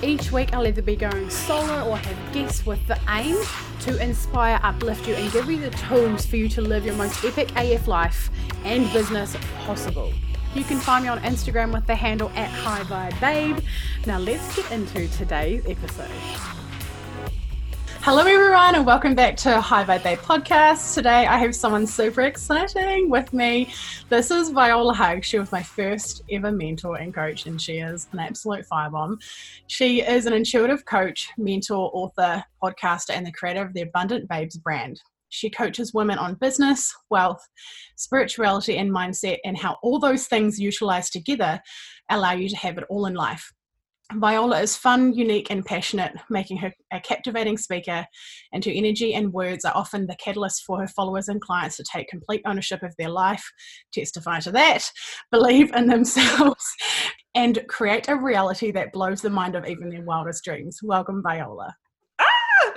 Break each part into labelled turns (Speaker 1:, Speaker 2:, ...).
Speaker 1: Each week, I'll either be going solo or have guests with the aim to inspire, uplift you, and give you the tools for you to live your most epic AF life and business possible. You can find me on Instagram with the handle at High Vibe Babe. Now, let's get into today's episode. Hello, everyone, and welcome back to High Vibe Babe podcast. Today, I have someone super exciting with me. This is Viola Hug. She was my first ever mentor and coach, and she is an absolute firebomb. She is an intuitive coach, mentor, author, podcaster, and the creator of the Abundant Babes brand. She coaches women on business, wealth, spirituality, and mindset, and how all those things utilized together allow you to have it all in life. Viola is fun, unique, and passionate, making her a captivating speaker, and her energy and words are often the catalyst for her followers and clients to take complete ownership of their life, testify to that, believe in themselves, and create a reality that blows the mind of even their wildest dreams. Welcome, Viola.
Speaker 2: Ah!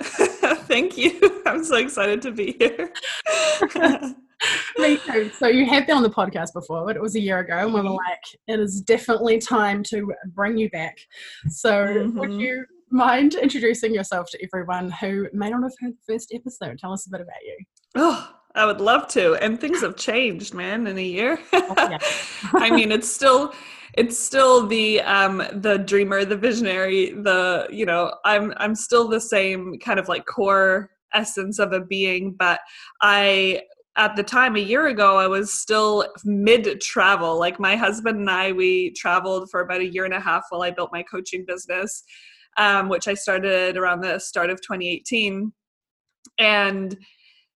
Speaker 2: Thank you. I'm so excited to be here.
Speaker 1: Me too. So you have been on the podcast before, but it was a year ago, and we were mm-hmm. like, it is definitely time to bring you back. So mm-hmm. would you mind introducing yourself to everyone who may not have heard the first episode? Tell us a bit about you.
Speaker 2: Oh, I would love to. And things have changed, man, in a year. Oh, I mean, it's still it's still the um the dreamer, the visionary, the you know, I'm I'm still the same kind of like core essence of a being, but I at the time a year ago i was still mid travel. Like my husband and i we traveled for about a year and a half while i built my coaching business um, which i started around the start of 2018 and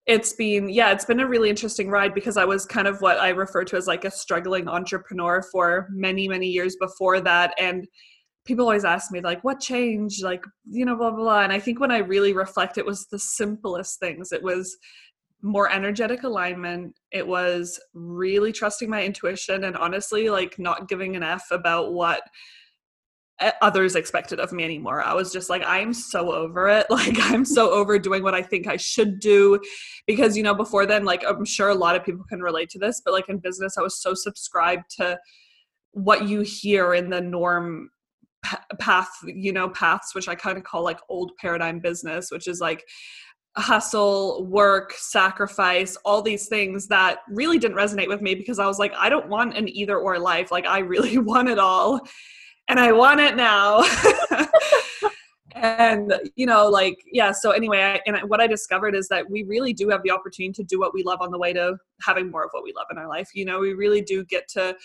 Speaker 2: it's been yeah it's been a really interesting ride because i was kind of what i refer to as like a struggling entrepreneur for many many years before that. And people always ask me like what changed? Like you know blah blah blah. And i think when i really reflect it was the simplest things. It was more energetic alignment. It was really trusting my intuition and honestly, like not giving an F about what eh, others expected of me anymore. I was just like, I'm so over it. Like, I'm so over doing what I think I should do. Because, you know, before then, like, I'm sure a lot of people can relate to this, but like in business, I was so subscribed to what you hear in the norm path, you know, paths, which I kind of call like old paradigm business, which is like, hustle, work, sacrifice, all these things that really didn't resonate with me because I was like, I don't want an either or life. Like, I really want it all. And I want it now. and you know like yeah so anyway I, and what i discovered is that we really do have the opportunity to do what we love on the way to having more of what we love in our life. You know we really do get to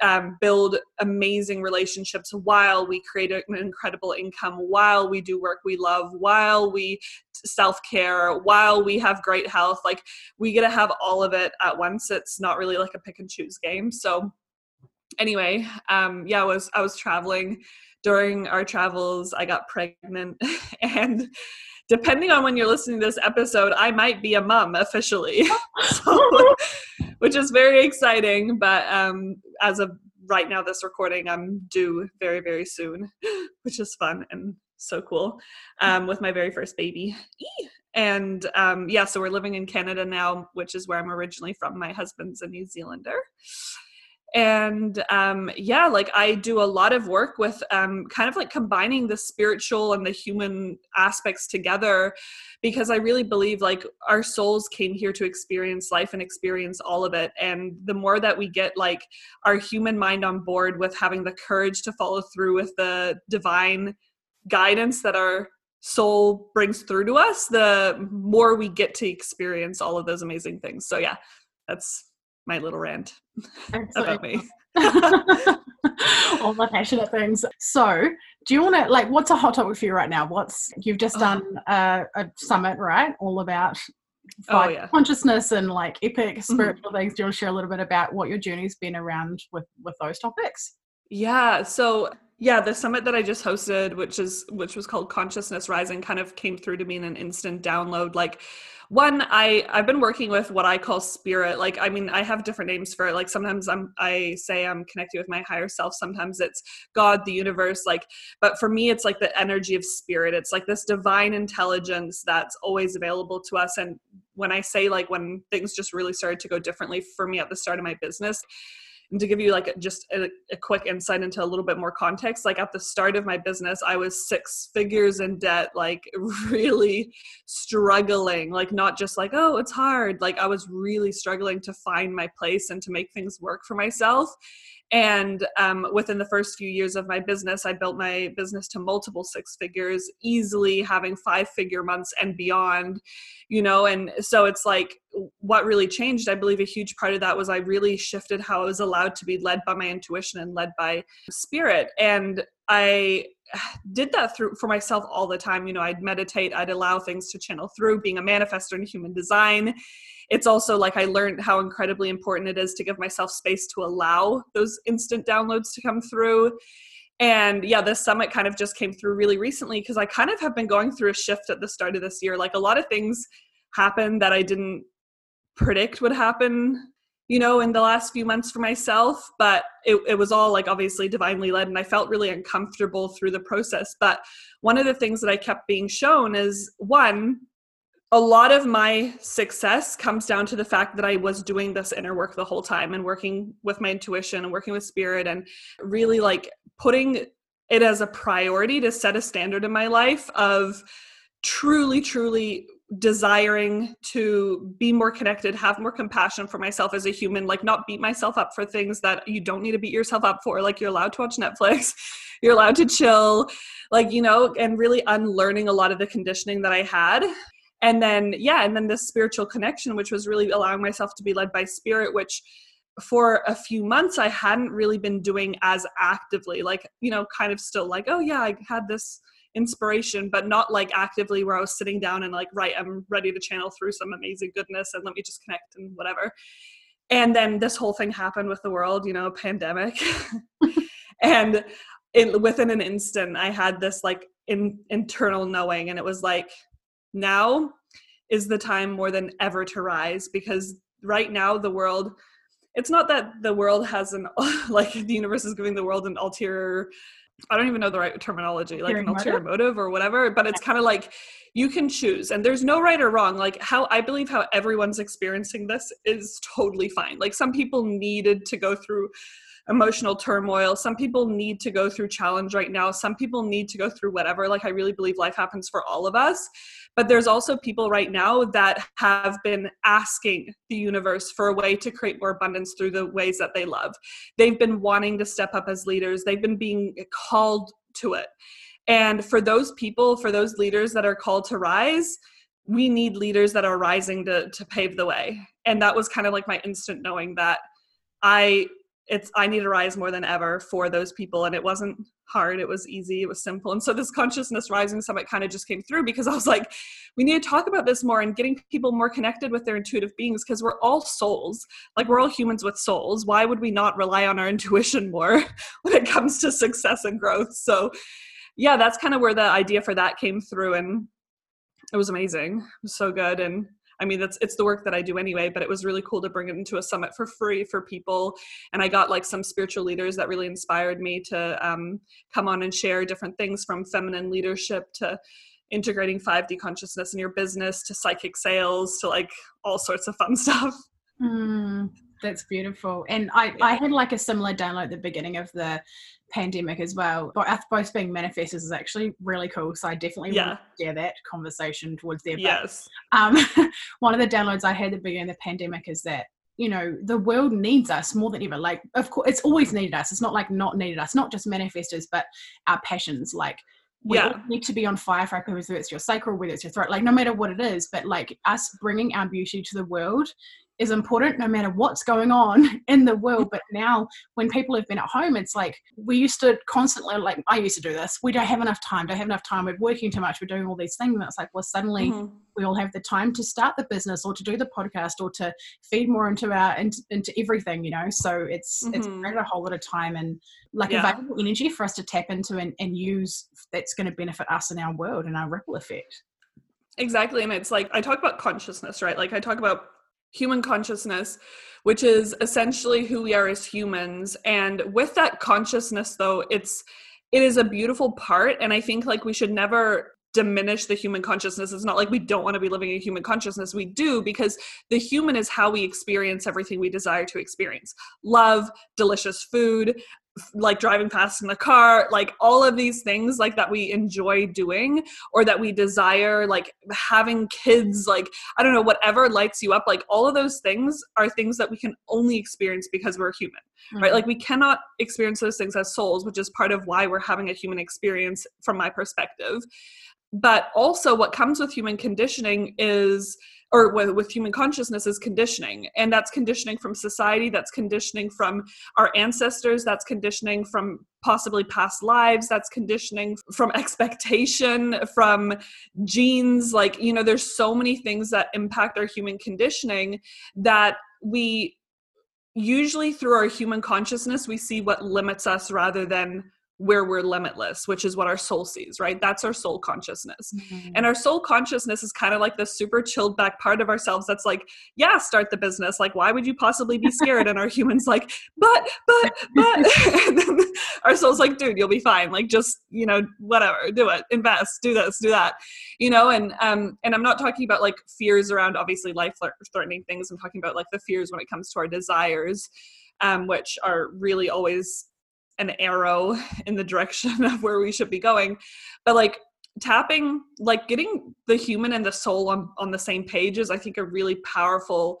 Speaker 2: um, build amazing relationships while we create an incredible income while we do work we love while we self-care while we have great health. Like we get to have all of it at once. It's not really like a pick and choose game. So anyway um yeah i was i was traveling during our travels, I got pregnant. and depending on when you're listening to this episode, I might be a mom officially, so, which is very exciting. But um, as of right now, this recording, I'm due very, very soon, which is fun and so cool um, with my very first baby. And um, yeah, so we're living in Canada now, which is where I'm originally from. My husband's a New Zealander and um, yeah like i do a lot of work with um, kind of like combining the spiritual and the human aspects together because i really believe like our souls came here to experience life and experience all of it. And the more that we get like our human mind on board with having the courage to follow through with the divine guidance that our soul brings through to us the more we get to experience all of those amazing things. So yeah that's my little rant about me.
Speaker 1: All my passionate things. So, do you want to like? What's a hot topic for you right now? What's you've just done a, a summit, right? All about oh, yeah. consciousness and like epic mm-hmm. spiritual mm-hmm. things. Do you want to share a little bit about what your journey's been around with with those topics?
Speaker 2: Yeah. So yeah the summit that i just hosted which is which was called consciousness rising kind of came through to me in an instant download like one i i've been working with what i call spirit like i mean i have different names for it like sometimes i'm i say i'm connected with my higher self sometimes it's god the universe like but for me it's like the energy of spirit it's like this divine intelligence that's always available to us and when i say like when things just really started to go differently for me at the start of my business and to give you like just a, a, quick insight into a little bit more context like at the start of my business i was six figures in debt like really struggling like not just like oh it's hard. Like i was really struggling to find my place and to make things work for myself and um, within the first few years of my business, I built my business to multiple six figures, easily having five figure months and beyond, you know. And so it's like what really changed, I believe a huge part of that was I really shifted how I was allowed to be led by my intuition and led by spirit. And I did that through for myself all the time. You know, I'd meditate, I'd allow things to channel through being a manifestor in human design it's also like I learned how incredibly important it is to give myself space to allow those instant downloads to come through. And yeah, this summit kind of just came through really recently because I kind of have been going through a shift at the start of this year. Like a lot of things happened that I didn't predict would happen you know in the last few months for myself but it, it was all like obviously divinely led and i felt really uncomfortable through the process. But one of the things that i kept being shown is one a lot of my success comes down to the fact that I was doing this inner work the whole time and working with my intuition and working with spirit and really like putting it as a priority to set a standard in my life of truly, truly desiring to be more connected, have more compassion for myself as a human, like not beat myself up for things that you don't need to beat yourself up for. Like you're allowed to watch Netflix, you're allowed to chill, like, you know, and really unlearning a lot of the conditioning that I had and then yeah and then this spiritual connection which was really allowing myself to be led by spirit which for a few months i hadn't really been doing as actively like you know kind of still like oh yeah i had this inspiration but not like actively where i was sitting down and like right i'm ready to channel through some amazing goodness and let me just connect and whatever. And then this whole thing happened with the world you know pandemic. And in, within an instant i had this like in, internal knowing and it was like now is the time more than ever to rise because right now the world it's not that the world has an like the universe is giving the world an ulterior I don't even know the right terminology, like an ulterior motive or whatever, but it's kind of like you can choose and there's no right or wrong. Like how I believe how everyone's experiencing this is totally fine. Like some people needed to go through emotional turmoil. Some people need to go through challenge right now. Some people need to go through whatever. Like, I really believe life happens for all of us. But there's also people right now that have been asking the universe for a way to create more abundance through the ways that they love. They've been wanting to step up as leaders, they've been being called to it. And for those people, for those leaders that are called to rise, we need leaders that are rising to, to pave the way. And that was kind of like my instant knowing that I it's i need to rise more than ever for those people and it wasn't hard it was easy it was simple and so this consciousness rising summit kind of just came through because i was like we need to talk about this more and getting people more connected with their intuitive beings because we're all souls like we're all humans with souls why would we not rely on our intuition more when it comes to success and growth? So yeah that's kind of where the idea for that came through and it was amazing it was so good and I mean, that's it's the work that I do anyway, but it was really cool to bring it into a summit for free for people. And I got like some spiritual leaders that really inspired me to um, come on and share different things from feminine leadership to integrating 5D consciousness in your business to psychic sales to like all sorts of fun stuff.
Speaker 1: Mm, that's beautiful. And I, I had like a similar download at the beginning of the pandemic as well. But both being manifestors is actually really cool. So I definitely yeah. want to share that conversation towards. But,
Speaker 2: yes.
Speaker 1: Um, one of the downloads I had at the beginning of the pandemic is that you know the world needs us more than ever like of course it's always needed us it's not like not needed us not just manifestors but our passions like we yeah. need to be on fire for our purpose whether it's your sacral whether it's your throat like no matter what it is but like us bringing our beauty to the world is important no matter what's going on in the world. But now, when people have been at home, it's like we used to constantly, like I used to do this. We don't have enough time. Don't have enough time. We're working too much. We're doing all these things, and it's like, well, suddenly mm-hmm. we all have the time to start the business or to do the podcast or to feed more into our into, into everything, you know. So it's mm-hmm. it's created a whole lot of time and like yeah. available energy for us to tap into and, and use that's going to benefit us in our world and our ripple effect.
Speaker 2: Exactly. And it's like I talk about consciousness, right? Like I talk about human consciousness, which is essentially who we are as humans. And with that consciousness though, it's it is a beautiful part. And I think like we should never diminish the human consciousness. It's not like we don't want to be living a human consciousness. We do because the human is how we experience everything we desire to experience love, delicious food, like driving fast in the car like all of these things like that we enjoy doing or that we desire like having kids like i don't know whatever lights you up like all of those things are things that we can only experience because we're human mm-hmm. right like we cannot experience those things as souls which is part of why we're having a human experience from my perspective but also what comes with human conditioning is or with, with human consciousness is conditioning and that's conditioning from society that's conditioning from our ancestors that's conditioning from possibly past lives that's conditioning from expectation from genes like you know there's so many things that impact our human conditioning that we usually through our human consciousness we see what limits us rather than where we're limitless, which is what our soul sees, right? That's our soul consciousness. Mm-hmm. And our soul consciousness is kind of like the super chilled back part of ourselves that's like, yeah, start the business. Like, why would you possibly be scared? and our humans like, but, but, but. our soul's like, dude, you'll be fine. Like, just, you know, whatever, do it, invest, do this, do that, you know? And, um, and I'm not talking about like fears around obviously life threatening things. I'm talking about like the fears when it comes to our desires. Um, which are really always an arrow in the direction of where we should be going. But like tapping like getting the human and the soul on on the same page is i think a really powerful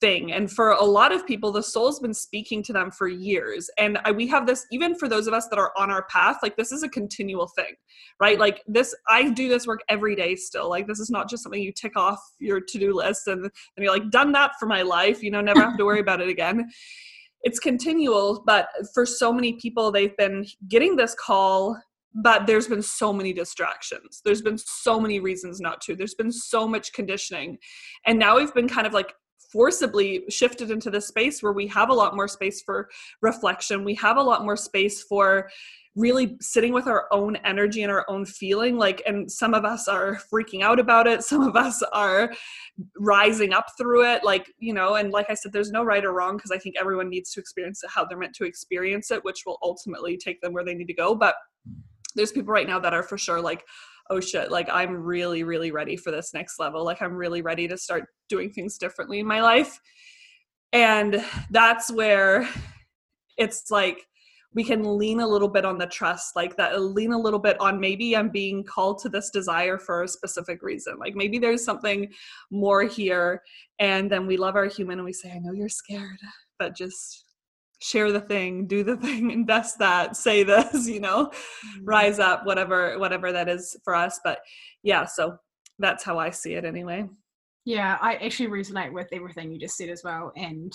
Speaker 2: thing. And for a lot of people the soul's been speaking to them for years. And I, we have this even for those of us that are on our path like this is a continual thing right? Like this i do this work every day still. Like this is not just something you tick off your to-do list and, and you're like done that for my life you know never have to worry about it again it's continual but for so many people they've been getting this call but there's been so many distractions. There's been so many reasons not to. There's been so much conditioning. And now we've been kind of like forcibly shifted into this space where we have a lot more space for reflection. We have a lot more space for really sitting with our own energy and our own feeling like and some of us are freaking out about it. Some of us are rising up through it like you know and like i said there's no right or wrong because i think everyone needs to experience it how they're meant to experience it which will ultimately take them where they need to go. But there's people right now that are for sure like oh shit like i'm really really ready for this next level. Like i'm really ready to start doing things differently in my life. And that's where it's like we can lean a little bit on the trust like that uh, lean a little bit on maybe i'm being called to this desire for a specific reason. Like maybe there's something more here and then we love our human and we say i know you're scared but just share the thing do the thing invest that say this you know mm-hmm. rise up whatever whatever that is for us but yeah so that's how i see it anyway
Speaker 1: yeah i actually resonate with everything you just said as well and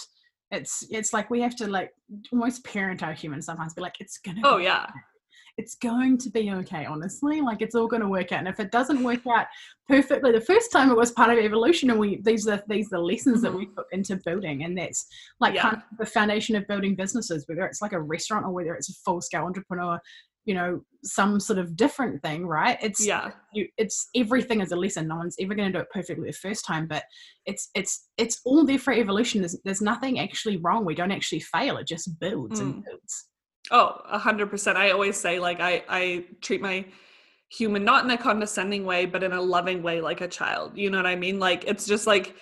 Speaker 1: it's it's like we have to like almost parent our humans sometimes be like it's gonna
Speaker 2: oh yeah.
Speaker 1: It's going to be okay honestly like it's all going to work out and if it doesn't work out perfectly the first time it was part of evolution and we these are these are the lessons mm-hmm. that we mm-hmm. put into building and that's like yeah. kind of the foundation of building businesses whether it's like a restaurant or whether it's a full scale entrepreneur you know some sort of different thing right it's
Speaker 2: yeah
Speaker 1: you, it's everything is a lesson no one's ever going to do it perfectly the first time but it's it's it's all there for evolution there's, there's nothing actually wrong we don't actually fail it just builds mm. and builds
Speaker 2: oh a hundred percent. I always say like i i treat my human not in a condescending way but in a loving way like a child you know what i mean? Like it's just like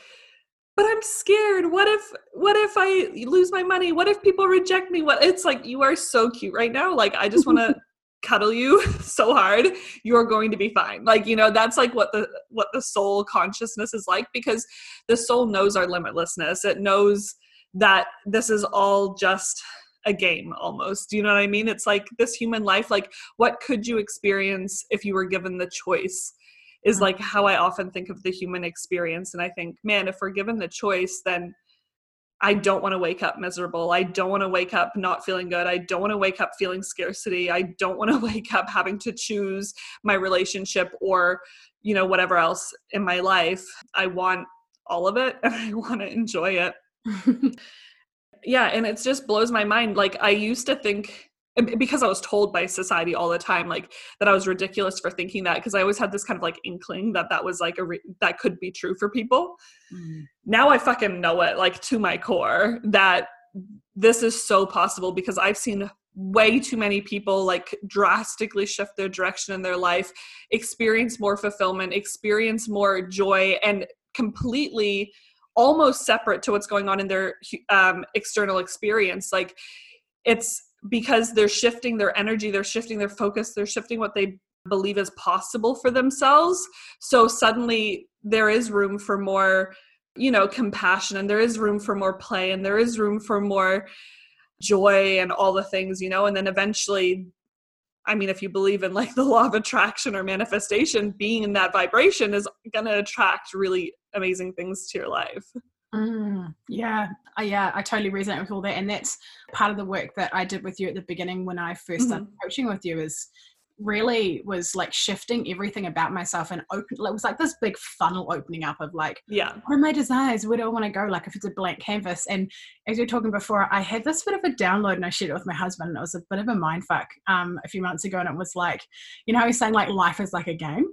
Speaker 2: but i'm scared. What if what if i lose my money? What if people reject me? What it's like you are so cute right now. Like i just want to cuddle you so hard. You're going to be fine. Like you know that's like what the what the soul consciousness is like because the soul knows our limitlessness. It knows that this is all just a game almost Do you know what i mean it's like this human life like what could you experience if you were given the choice is mm. like how i often think of the human experience and i think man if we're given the choice then I don't want to wake up miserable. I don't want to wake up not feeling good. I don't want to wake up feeling scarcity. I don't want to wake up having to choose my relationship or, you know, whatever else in my life. I want all of it and I want to enjoy it. yeah, and it just blows my mind. Like I used to think because I was told by society all the time, like that I was ridiculous for thinking that, because I always had this kind of like inkling that that was like a re- that could be true for people. Mm. Now I fucking know it, like to my core, that this is so possible because I've seen way too many people like drastically shift their direction in their life, experience more fulfillment, experience more joy, and completely almost separate to what's going on in their um, external experience. Like it's because they're shifting their energy, they're shifting their focus, they're shifting what they believe is possible for themselves. So suddenly there is room for more, you know, compassion and there is room for more play and there is room for more joy and all the things, you know, and then eventually I mean, if you believe in like the law of attraction or manifestation, being in that vibration is going to attract really amazing things to your life.
Speaker 1: Mm, yeah, uh, yeah, I totally resonate with all that, and that's part of the work that I did with you at the beginning when I 1st mm-hmm. started coaching with you. Is really was like shifting everything about myself and open it was like this big funnel opening up of like
Speaker 2: yeah
Speaker 1: what are my desires where do i want to go like if it's a blank canvas and as you were talking before i had this bit of a download and i shared it with my husband and it was a bit of a mind fuck um, a few months ago and it was like you know he's saying like life is like a game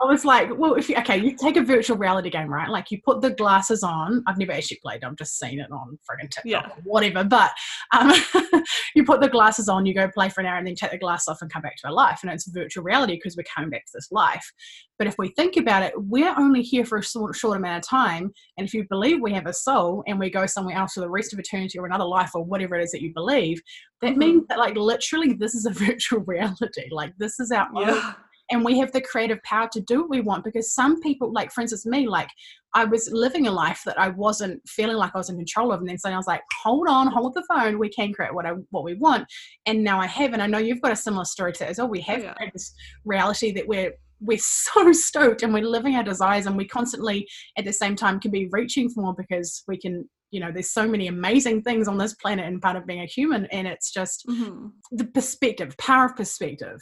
Speaker 1: I was like, well, if you, okay, you take a virtual reality game, right? Like you put the glasses on. I've never actually played. I've just seen it on friggin' TikTok yeah. or whatever. But um, you put the glasses on, you go play for an hour, and then take the glass off and come back to our life. And it's virtual reality because we're coming back to this life. But if we think about it, we're only here for a short, short amount of time. And if you believe we have a soul and we go somewhere else for the rest of eternity or another life or whatever it is that you believe, that mm-hmm. means that like literally this is a virtual reality. Like this is our yeah. own and we have the creative power to do what we want because some people like for instance me like i was living a life that i wasn't feeling like i was in control of and then suddenly i was like hold on hold the phone we can create what i what we want and now i have and i know you've got a similar story to as well we have oh, yeah. this reality that we're we're so stoked and we're living our desires and we constantly at the same time can be reaching for more because we can you know there's so many amazing things on this planet and part of being a human and it's just mm-hmm. the perspective power of perspective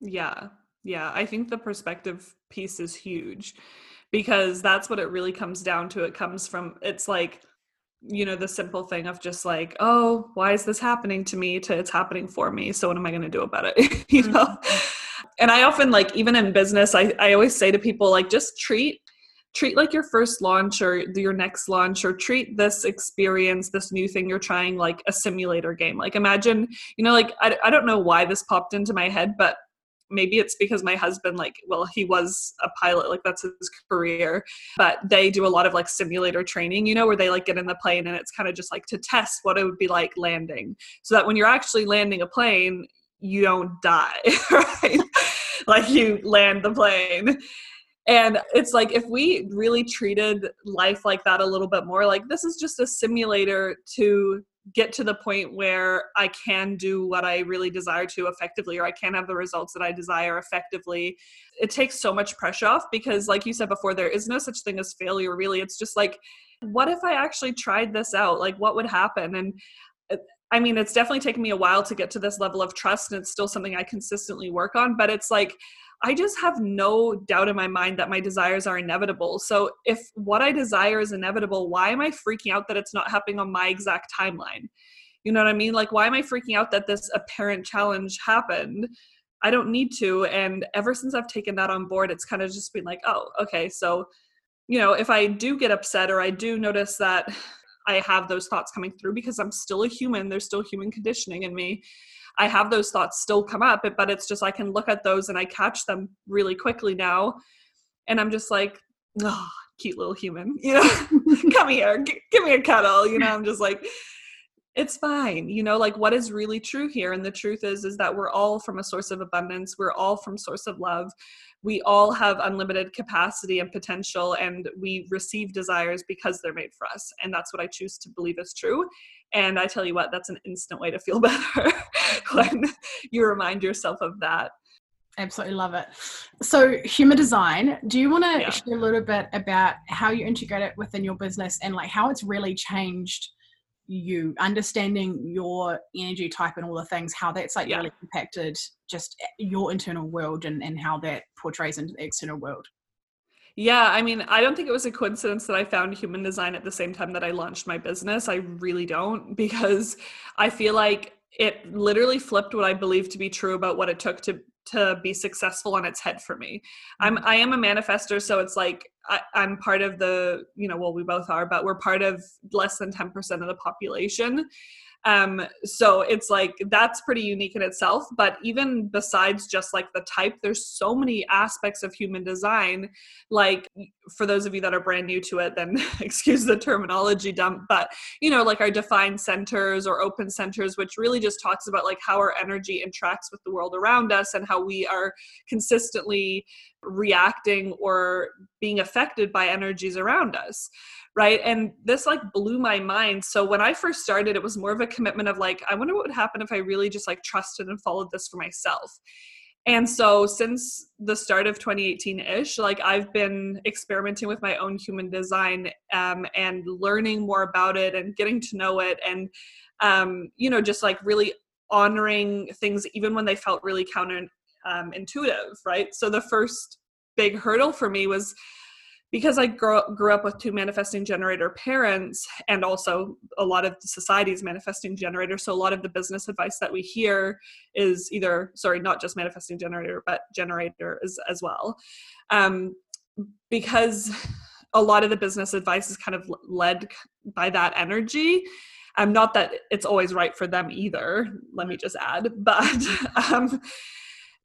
Speaker 2: yeah yeah, I think the perspective piece is huge because that's what it really comes down to. It comes from, it's like, you know, the simple thing of just like, oh, why is this happening to me? To it's happening for me. So what am I going to do about it? you know? Mm-hmm. And I often like, even in business, I, I always say to people, like, just treat treat like your first launch or your next launch or treat this experience this new thing you're trying like a simulator game like imagine you know like I, I don't know why this popped into my head but maybe it's because my husband like well he was a pilot like that's his career but they do a lot of like simulator training you know where they like get in the plane and it's kind of just like to test what it would be like landing so that when you're actually landing a plane you don't die right? Like you land the plane. And it's like if we really treated life like that a little bit more like this is just a simulator to get to the point where I can do what I really desire to effectively, or I can have the results that I desire effectively. It takes so much pressure off because, like you said before, there is no such thing as failure, really. It's just like, what if I actually tried this out? Like, what would happen? And uh, I mean, it's definitely taken me a while to get to this level of trust, and it's still something I consistently work on, but it's like, I just have no doubt in my mind that my desires are inevitable. So if what I desire is inevitable, why am I freaking out that it's not happening on my exact timeline? You know what I mean? Like, why am I freaking out that this apparent challenge happened? I don't need to. And ever since I've taken that on board, it's kind of just been like, oh, okay. So, you know, if I do get upset or I do notice that I have those thoughts coming through because I'm still a human, there's still human conditioning in me I have those thoughts still come up, but it's just I can look at those and I catch them really quickly now. And I'm just like, oh, cute little human, you know, come here, g- give me a cuddle. You know, I'm just like, it's fine you know like what is really true here and the truth is is that we're all from a source of abundance we're all from source of love we all have unlimited capacity and potential and we receive desires because they're made for us and that's what i choose to believe is true and I tell you what, that's an instant way to feel better when you remind yourself of that.
Speaker 1: Absolutely love it. So, human design, do you want to yeah. share a little bit about how you integrate it within your business and like how it's really changed you understanding your energy type and all the things how that's like
Speaker 2: Yeah.
Speaker 1: really impacted just eh, your internal world and, and how that portrays into the external world
Speaker 2: Yeah, I mean, I don't think it was a coincidence that I found human design at the same time that I launched my business. I really don't, because I feel like it literally flipped what I believed to be true about what it took to to be successful on its head for me. I'm I am a manifester, so it's like I, I'm part of the, you know, well, we both are, but we're part of less than 10% of the population. Um, so it's like that's pretty unique in itself. But even besides just like the type, there's so many aspects of human design. Like for those of you that are brand new to it, then excuse the terminology dump, but you know, like our defined centers or open centers, which really just talks about like how our energy interacts with the world around us and how we are consistently reacting or being affected by energies around us right? And this like blew my mind. So when i first started it was more of a commitment of like i wonder what would happen if i really just like trusted and followed this for myself and so since the start of 2018-ish like i've been experimenting with my own human design um, and learning more about it and getting to know it and um, you know just like really honoring things even when they felt really counter um, right? So the first big hurdle for me was because I grew, grew up with two manifesting generator parents and also a lot of the society's manifesting generator. So a lot of the business advice that we hear is either, sorry, not just manifesting generator, but generator as, as well. Um, because a lot of the business advice is kind of led by that energy. Um, not that it's always right for them either, let me just add, but um,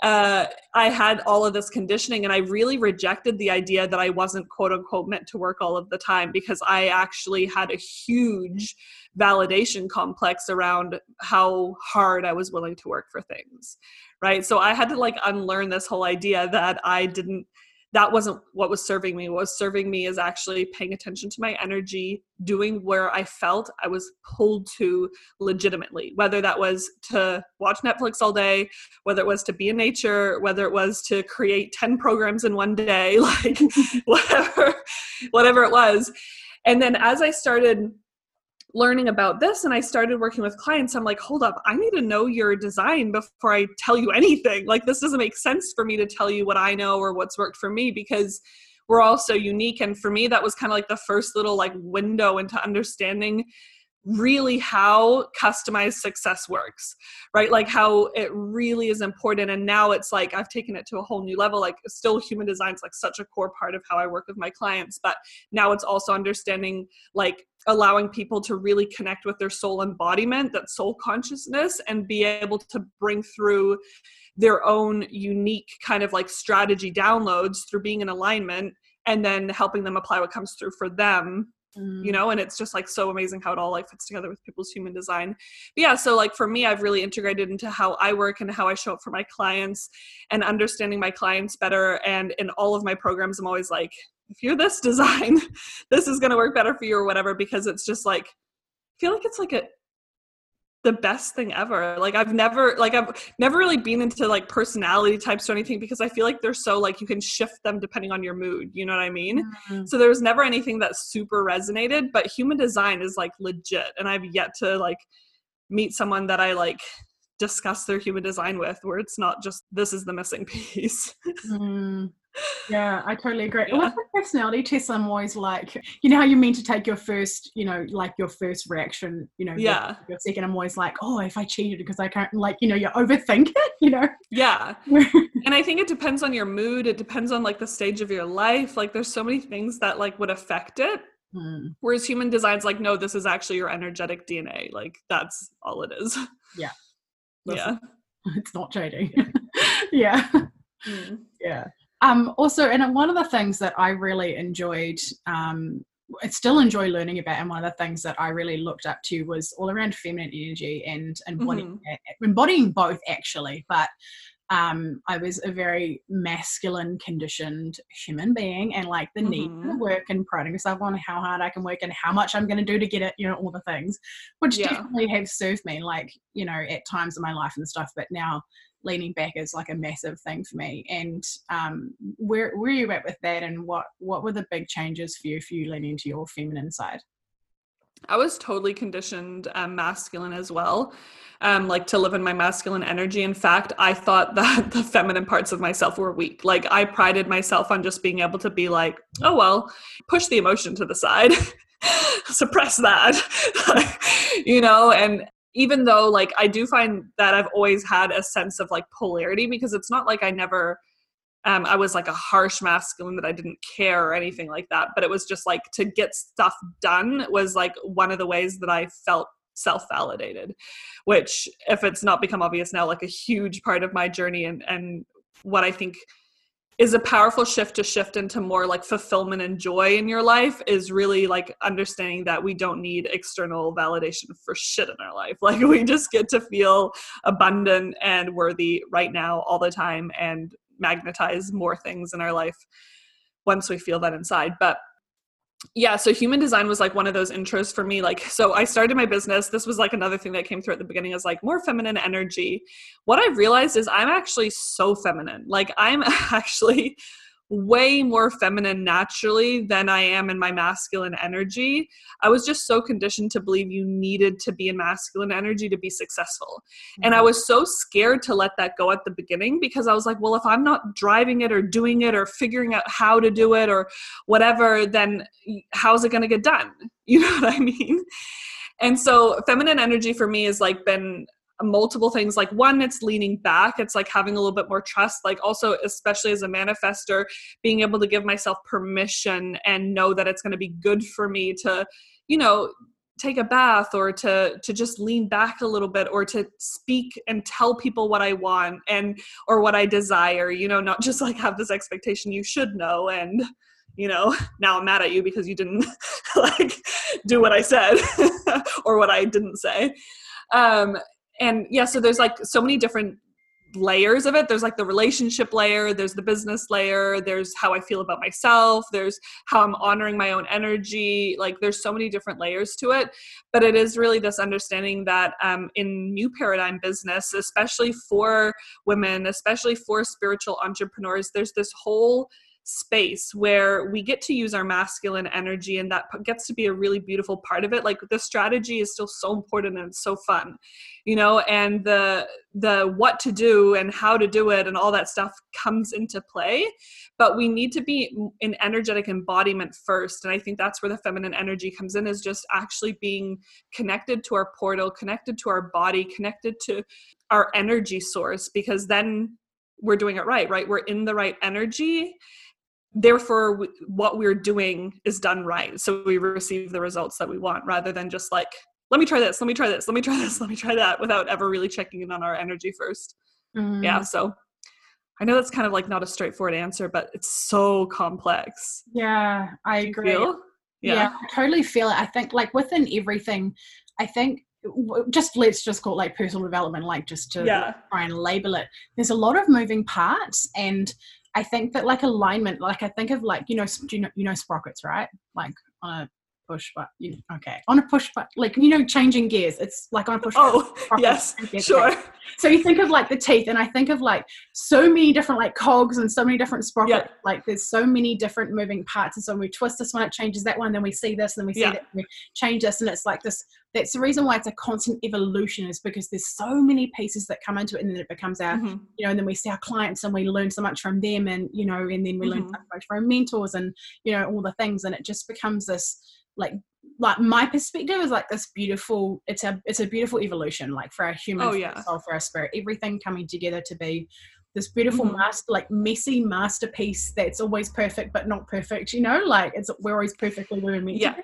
Speaker 2: uh, I had all of this conditioning and I really rejected the idea that I wasn't quote unquote meant to work all of the time because I actually had a huge validation complex around how hard I was willing to work for things. Right. So I had to like unlearn this whole idea that I didn't that wasn't what was serving me. What was serving me is actually paying attention to my energy, doing where I felt I was pulled to legitimately, whether that was to watch Netflix all day, whether it was to be in nature, whether it was to create 10 programs in one day, like whatever, whatever it was. And then as I started learning about this and I started working with clients, I'm like, hold up, I need to know your design before I tell you anything. Like, this doesn't make sense for me to tell you what I know or what's worked for me because we're all so unique. And for me, that was kind of like the first little like window into understanding really how customized success works right? Like how it really is important and now it's like i've taken it to a whole new level. Like still human design is like such a core part of how i work with my clients but now it's also understanding like allowing people to really connect with their soul embodiment that soul consciousness and be able to bring through their own unique kind of like strategy downloads through being in alignment and then helping them apply what comes through for them
Speaker 1: Mm.
Speaker 2: you know and it's just like so amazing how it all like fits together with people's human design but yeah so like for me i've really integrated into how i work and how i show up for my clients and understanding my clients better and in all of my programs i'm always like if you're this design this is going to work better for you or whatever because it's just like I feel like it's like a the best thing ever like i've never like i've never really been into like personality types or anything because i feel like they're so like you can shift them depending on your mood you know what i mean
Speaker 1: Mm.
Speaker 2: so there was never anything that super resonated but human design is like legit and i've yet to like meet someone that i like discuss their human design with where it's not just this is the missing piece
Speaker 1: Mm. Yeah, I totally agree.
Speaker 2: Yeah.
Speaker 1: With the personality test, I'm always like, you know how you mean to take your first, you know, like your first reaction, you know,
Speaker 2: yeah
Speaker 1: your second. I'm always like, oh, if I cheated because I can't, like, you know, you overthink it, you know.
Speaker 2: yeah and i think it depends on your mood it depends on like the stage of your life like there's so many things that like would affect it
Speaker 1: Mm.
Speaker 2: whereas human design's like no this is actually your energetic dna like that's all it is
Speaker 1: Yeah.
Speaker 2: yeah
Speaker 1: it's not cheating. yeah.
Speaker 2: Mm.
Speaker 1: yeah um also and one of the things that i really enjoyed um I still enjoy learning about and one of the things that i really looked up to was all around feminine energy and embodying, embodying both actually but um, I was a very masculine conditioned human being and like the need to
Speaker 2: Mhm.
Speaker 1: work and priding myself on how hard I can work and how much I'm going to do to get it, you know, all the things, which
Speaker 2: Yeah.
Speaker 1: definitely have served me like, you know, at times in my life and stuff. But now leaning back is like a massive thing for me. And um, where, where are you at with that? And what, what were the big changes for you, for you leaning into your feminine side?
Speaker 2: I was totally conditioned um, masculine as well. Um, like to live in my masculine energy. In fact, I thought that the feminine parts of myself were weak. Like I prided myself on just being able to be like, oh well, push the emotion to the side, suppress that, you know. And even though like I do find that I've always had a sense of like polarity because it's not like I never um, I was like a harsh masculine that I didn't care or anything like that. But it was just like to get stuff done was like one of the ways that I felt self validated, which, if it's not become obvious now, like a huge part of my journey and, and what I think is a powerful shift to shift into more like fulfillment and joy in your life is really like understanding that we don't need external validation for shit in our life. Like we just get to feel abundant and worthy right now all the time and magnetize more things in our life once we feel that inside. But yeah, so human design was like one of those intros for me. Like, so I started my business. This was like another thing that came through at the beginning is like more feminine energy. What I've realized is I'm actually so feminine. Like, I'm actually way more feminine naturally than I am in my masculine energy. I was just so conditioned to believe you needed to be in masculine energy to be successful. Mm-hmm. And I mm-hmm. was so scared to let that go at the beginning because I was like, well, if I'm not driving it or doing it or figuring out how to do it or whatever, then how's it going to get done? You know what I mean? And so feminine energy for me has like been multiple things. Like one it's leaning back. It's like having a little bit more trust. Like also especially as a manifester being able to give myself permission and know that it's going to be good for me to you know take a bath or to to just lean back a little bit or to speak and tell people what i want and or what i desire you know not just like have this expectation you should know and you know now i'm mad at you because you didn't like do what i said or what i didn't say. Um and yeah so there's like so many different layers of it. There's like the relationship layer there's the business layer there's how i feel about myself there's how i'm honoring my own energy. Like there's so many different layers to it. But it is really this understanding that um, in new paradigm business especially for women especially for spiritual entrepreneurs there's this whole space where we get to use our masculine energy and that gets to be a really beautiful part of it. Like the strategy is still so important and so fun you know and the the what to do and how to do it and all that stuff comes into play but we need to be in energetic embodiment first and i think that's where the feminine energy comes in is just actually being connected to our portal connected to our body connected to our energy source because then we're doing it right right? We're in the right energy therefore what we're doing is done right so we receive the results that we want rather than just like let me try this let me try this let me try this let me try that without ever really checking in on our energy 1st mm. yeah so i know that's kind of like not a straightforward answer but it's so complex
Speaker 1: yeah i agree yeah. yeah i totally feel it i think like within everything i think just let's just call it like personal development like just to yeah. try and label it there's a lot of moving parts and I think that like alignment, like I think of like you know you know you know sprockets, right? Like on a push but you know, okay on a push but like you know changing gears it's like on a push
Speaker 2: oh yes sure
Speaker 1: so you think of like the teeth and i think of like so many different like cogs and so many different sprockets yeah. like there's so many different moving parts and so when we twist this one it changes that one then we see this and we see yeah. that we change this and it's like this that's the reason why it's a constant evolution is because there's so many pieces that come into it and then it becomes our mm-hmm. you know and then we see our clients and we learn so much from them and you know and then we mm-hmm. learn so much from mentors and you know all the things and it just becomes this like like my perspective is like this beautiful it's a it's a beautiful evolution like for our human oh, yeah. soul for our spirit everything coming together to be this beautiful mm-hmm. master like messy masterpiece that's always perfect but not perfect you know like it's we're always perfectly where we're meant
Speaker 2: yeah.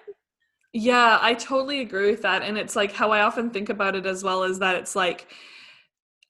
Speaker 2: yeah i totally agree with that and it's like how i often think about it as well is that it's like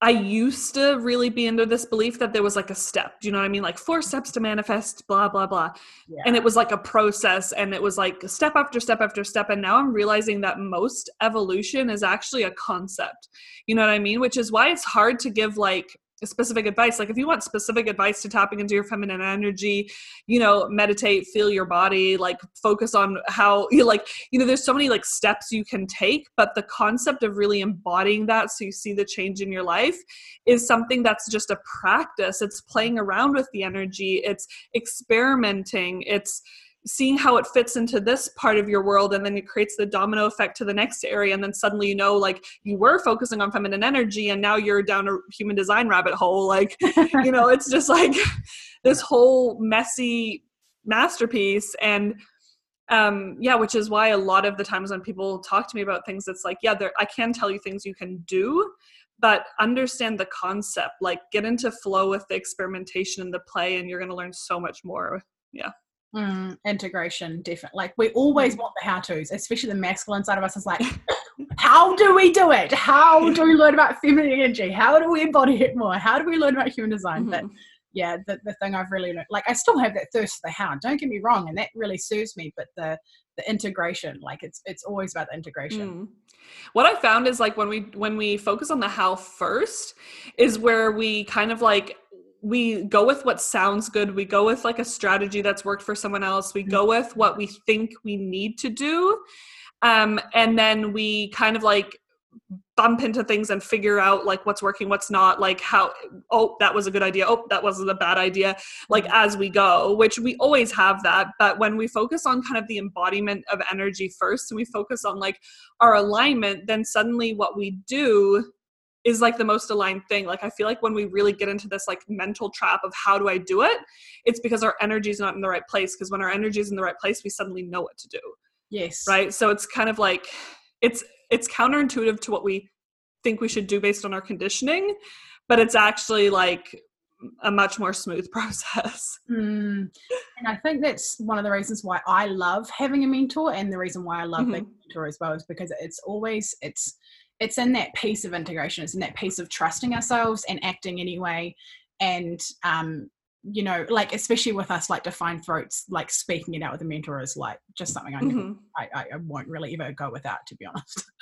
Speaker 2: I used to really be into this belief that there was like a step. Do you know what I mean? Like four steps to manifest, blah, blah, blah. Yeah. And it was like a process and it was like step after step after step. And now I'm realizing that most evolution is actually a concept. You know what I mean? Which is why it's hard to give like specific advice like if you want specific advice to tapping into your feminine energy you know meditate feel your body like focus on how you like you know there's so many like steps you can take but the concept of really embodying that so you see the change in your life is something that's just a practice. It's playing around with the energy. It's experimenting. It's seeing how it fits into this part of your world and then it creates the domino effect to the next area and then suddenly you know like you were focusing on feminine energy and now you're down a human design rabbit hole. Like you know it's just like this whole messy masterpiece. And um yeah which is why a lot of the times when people talk to me about things it's like yeah there i can tell you things you can do but understand the concept. Like get into flow with the experimentation and the play and you're going to learn so much more. Yeah
Speaker 1: Mm, integration, definitely. Like we always mm. want the how tos, especially the masculine side of us is like, how do we do it? How do we learn about feminine energy? How do we embody it more? How do we learn about human design? Mm-hmm. But yeah, the, the thing I've really learned, like I still have that thirst for the how. Don't get me wrong, and that really serves me. But the the integration, like it's it's always about the integration. Mm.
Speaker 2: What I found is like when we when we focus on the how first, is where we kind of like we go with what sounds good. We go with like a strategy that's worked for someone else. We go with what we think we need to do um, and then we kind of like bump into things and figure out like what's working what's not like how oh that was a good idea. Oh that wasn't a bad idea. Like as we go which we always have that but when we focus on kind of the embodiment of energy first and we focus on like our alignment then suddenly what we do is like the most aligned thing. Like I feel like when we really get into this like mental trap of how do I do it, it's because our energy is not in the right place. Because when our energy is in the right place, we suddenly know what to do.
Speaker 1: Yes.
Speaker 2: Right. So it's kind of like it's it's counterintuitive to what we think we should do based on our conditioning, but it's actually like a much more smooth process.
Speaker 1: Mm. And I think that's one of the reasons why I love having a mentor, and the reason why I love mm-hmm. being a mentor as well is because it's always it's it's in that piece of integration it's in that piece of trusting ourselves and acting anyway. And um you know like especially with us like defined throats like speaking it out with a mentor is like just something I, mm-hmm. I, I won't really ever go without to be honest.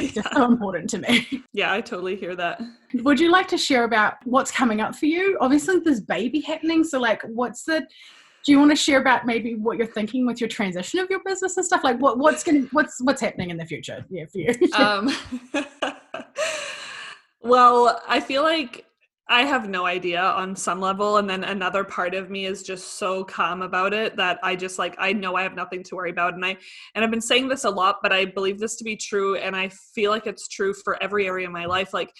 Speaker 1: It's yeah. so important to me.
Speaker 2: Yeah i totally hear that.
Speaker 1: Would you like to share about what's coming up for you? Obviously there's baby happening so like what's the do you want to share about maybe what you're thinking with your transition of your business and stuff? Like what what's going what's what's happening in the future yeah for you? Um,
Speaker 2: well i feel like i have no idea on some level and then another part of me is just so calm about it that i just like i know i have nothing to worry about and i and i've been saying this a lot but i believe this to be true and i feel like it's true for every area of my life. Like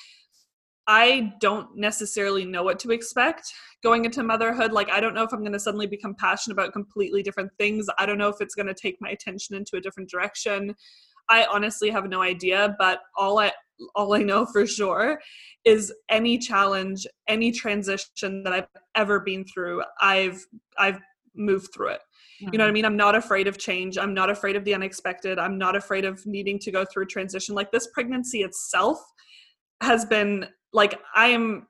Speaker 2: I don't necessarily know what to expect going into motherhood. Like, I don't know if I'm going to suddenly become passionate about completely different things. I don't know if it's going to take my attention into a different direction. I honestly have no idea, but all I all I know for sure is any challenge, any transition that I've ever been through, I've I've moved through it. You know what I hmm. mean? I'm not afraid of change. I'm not afraid of the unexpected. I'm not afraid of needing to go through a transition. Like this pregnancy itself has been like I am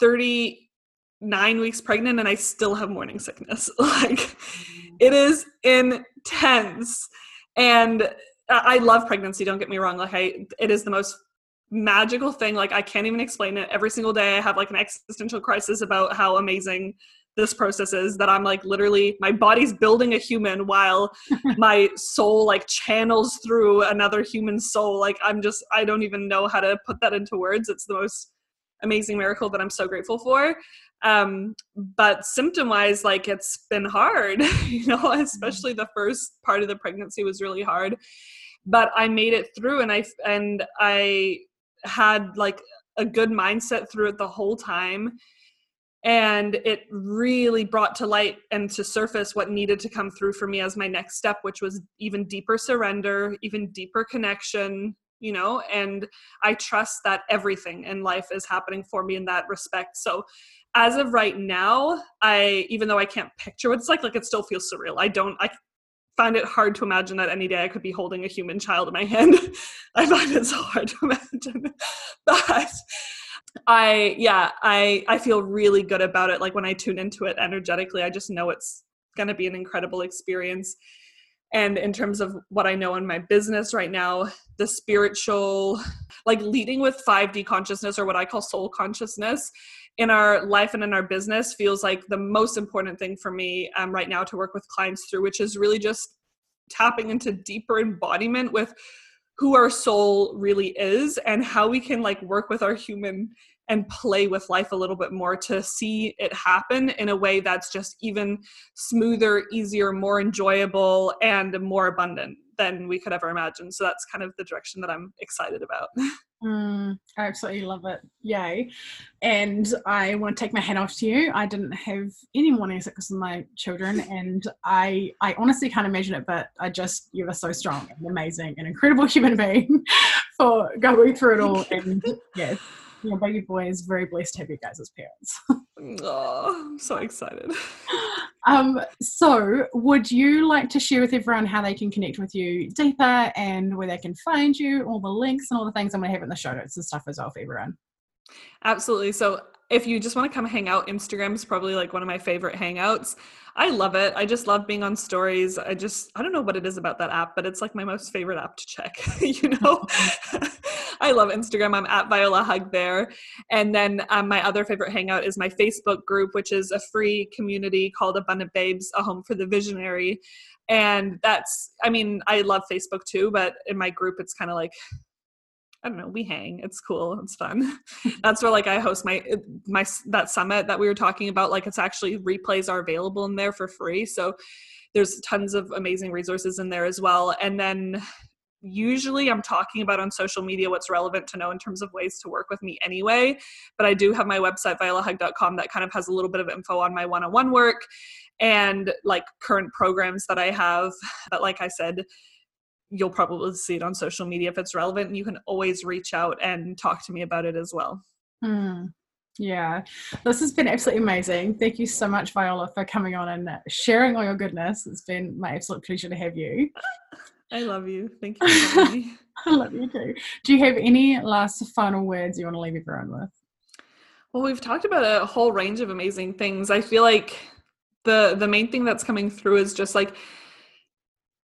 Speaker 2: 39 weeks pregnant and I still have morning sickness. like mm-hmm. it is intense. And I love pregnancy, don't get me wrong. Like I it is the most magical thing. Like I can't even explain it. Every single day I have like an existential crisis about how amazing this process is that I'm like literally my body's building a human while my soul like channels through another human soul. Like I'm just I don't even know how to put that into words. It's the most amazing miracle that I'm so grateful for. Um, but symptom wise, like it's been hard, you know, mm-hmm. especially the first part of the pregnancy was really hard. But I made it through and I and I had like a good mindset through it the whole time and it really brought to light and to surface what needed to come through for me as my next step which was even deeper surrender even deeper connection you know? And i trust that everything in life is happening for me in that respect. So as of right now i even though i can't picture what it's like like it still feels surreal. I don't i find it hard to imagine that any day i could be holding a human child in my hand. I find it so hard to imagine. But I yeah, I I feel really good about it. Like when I tune into it energetically, I just know it's going to be an incredible experience. And in terms of what I know in my business right now, the spiritual, like leading with 5D consciousness or what I call soul consciousness in our life and in our business feels like the most important thing for me um, right now to work with clients through, which is really just tapping into deeper embodiment with who our soul really is and how we can like work with our human and play with life a little bit more to see it happen in a way that's just even smoother, easier, more enjoyable, and more abundant than we could ever imagine. So that's kind of the direction that I'm excited about.
Speaker 1: Mm, I absolutely love it. Yay. And I want to take my hat off to you. I didn't have any morning sickness with my children and I I honestly can't imagine it, but I just you are so strong and amazing and incredible human being for going through it all. And yeah, your baby boy is very blessed to have you guys as parents.
Speaker 2: oh, I'm so excited.
Speaker 1: Um, so, would you like to share with everyone how they can connect with you deeper and where they can find you, all the links and all the things I'm going to have in the show notes and stuff as well for everyone?
Speaker 2: Absolutely. So, if you just want to come hang out, Instagram is probably like one of my favorite hangouts. I love it. I just love being on stories. I just, I don't know what it is about that app, but it's like my most favorite app to check, you know? I love Instagram. I'm at Viola Hug there. And then um, my other favorite hangout is my Facebook group, which is a free community called Abundant Babes, a home for the visionary. And that's, I mean, I love Facebook too, but in my group, it's kind of like I don't know, we hang. It's cool. It's fun. That's where like I host my uh, my that summit that we were talking about. Like it's actually replays are available in there for free. So there's tons of amazing resources in there as well. And then usually I'm talking about on social media what's relevant to know in terms of ways to work with me anyway. But I do have my website violahug.com that kind of has a little bit of info on my one-on-one work and like current programs that I have. But like I said, you'll probably see it on social media if it's relevant and you can always reach out and talk to me about it as well.
Speaker 1: Mm, yeah. This has been absolutely amazing. Thank you so much viola for coming on and sharing all your goodness. It's been my absolute pleasure to have you.
Speaker 2: I love you. Thank you for having me.
Speaker 1: I love you too. Do you have any last final words you want to leave everyone with?
Speaker 2: Well we've talked about a whole range of amazing things. I feel like the the main thing that's coming through is just like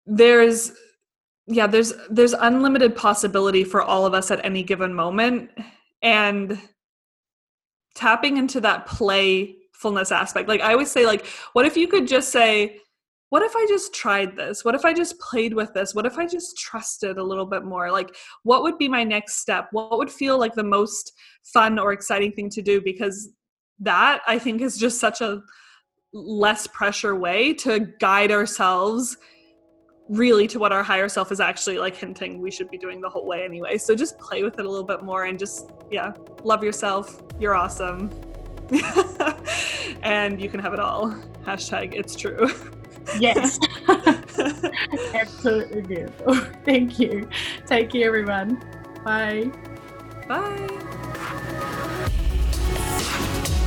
Speaker 2: there's yeah there's there's unlimited possibility for all of us at any given moment and tapping into that playfulness aspect like i always say like what if you could just say what if i just tried this? What if i just played with this? What if i just trusted a little bit more? Like what would be my next step? What would feel like the most fun or exciting thing to do? Because that i think is just such a less pressure way to guide ourselves really to what our higher self is actually like hinting we should be doing the whole way anyway. So just play with it a little bit more and just, yeah, love yourself. You're awesome. and you can have it all. Hashtag it's true.
Speaker 1: Yes. Absolutely beautiful. Thank you. Take care, everyone. Bye.
Speaker 2: Bye.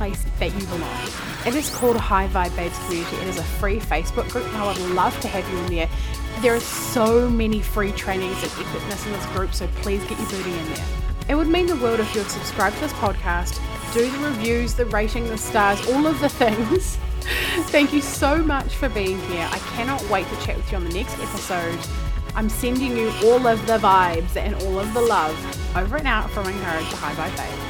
Speaker 1: place that you belong. It is called High Vibe Babes Community. It is a free Facebook group, and I would love to have you in there. There are so many free trainings and epicness in this group, so please get your booty in there. It would mean the world if you would subscribe to this podcast, do the reviews, the rating, the stars, all of the things. Thank you so much for being here. I cannot wait to chat with you on the next episode. I'm sending you all of the vibes and all of the love over and out from Angharad to High Vibe Babe.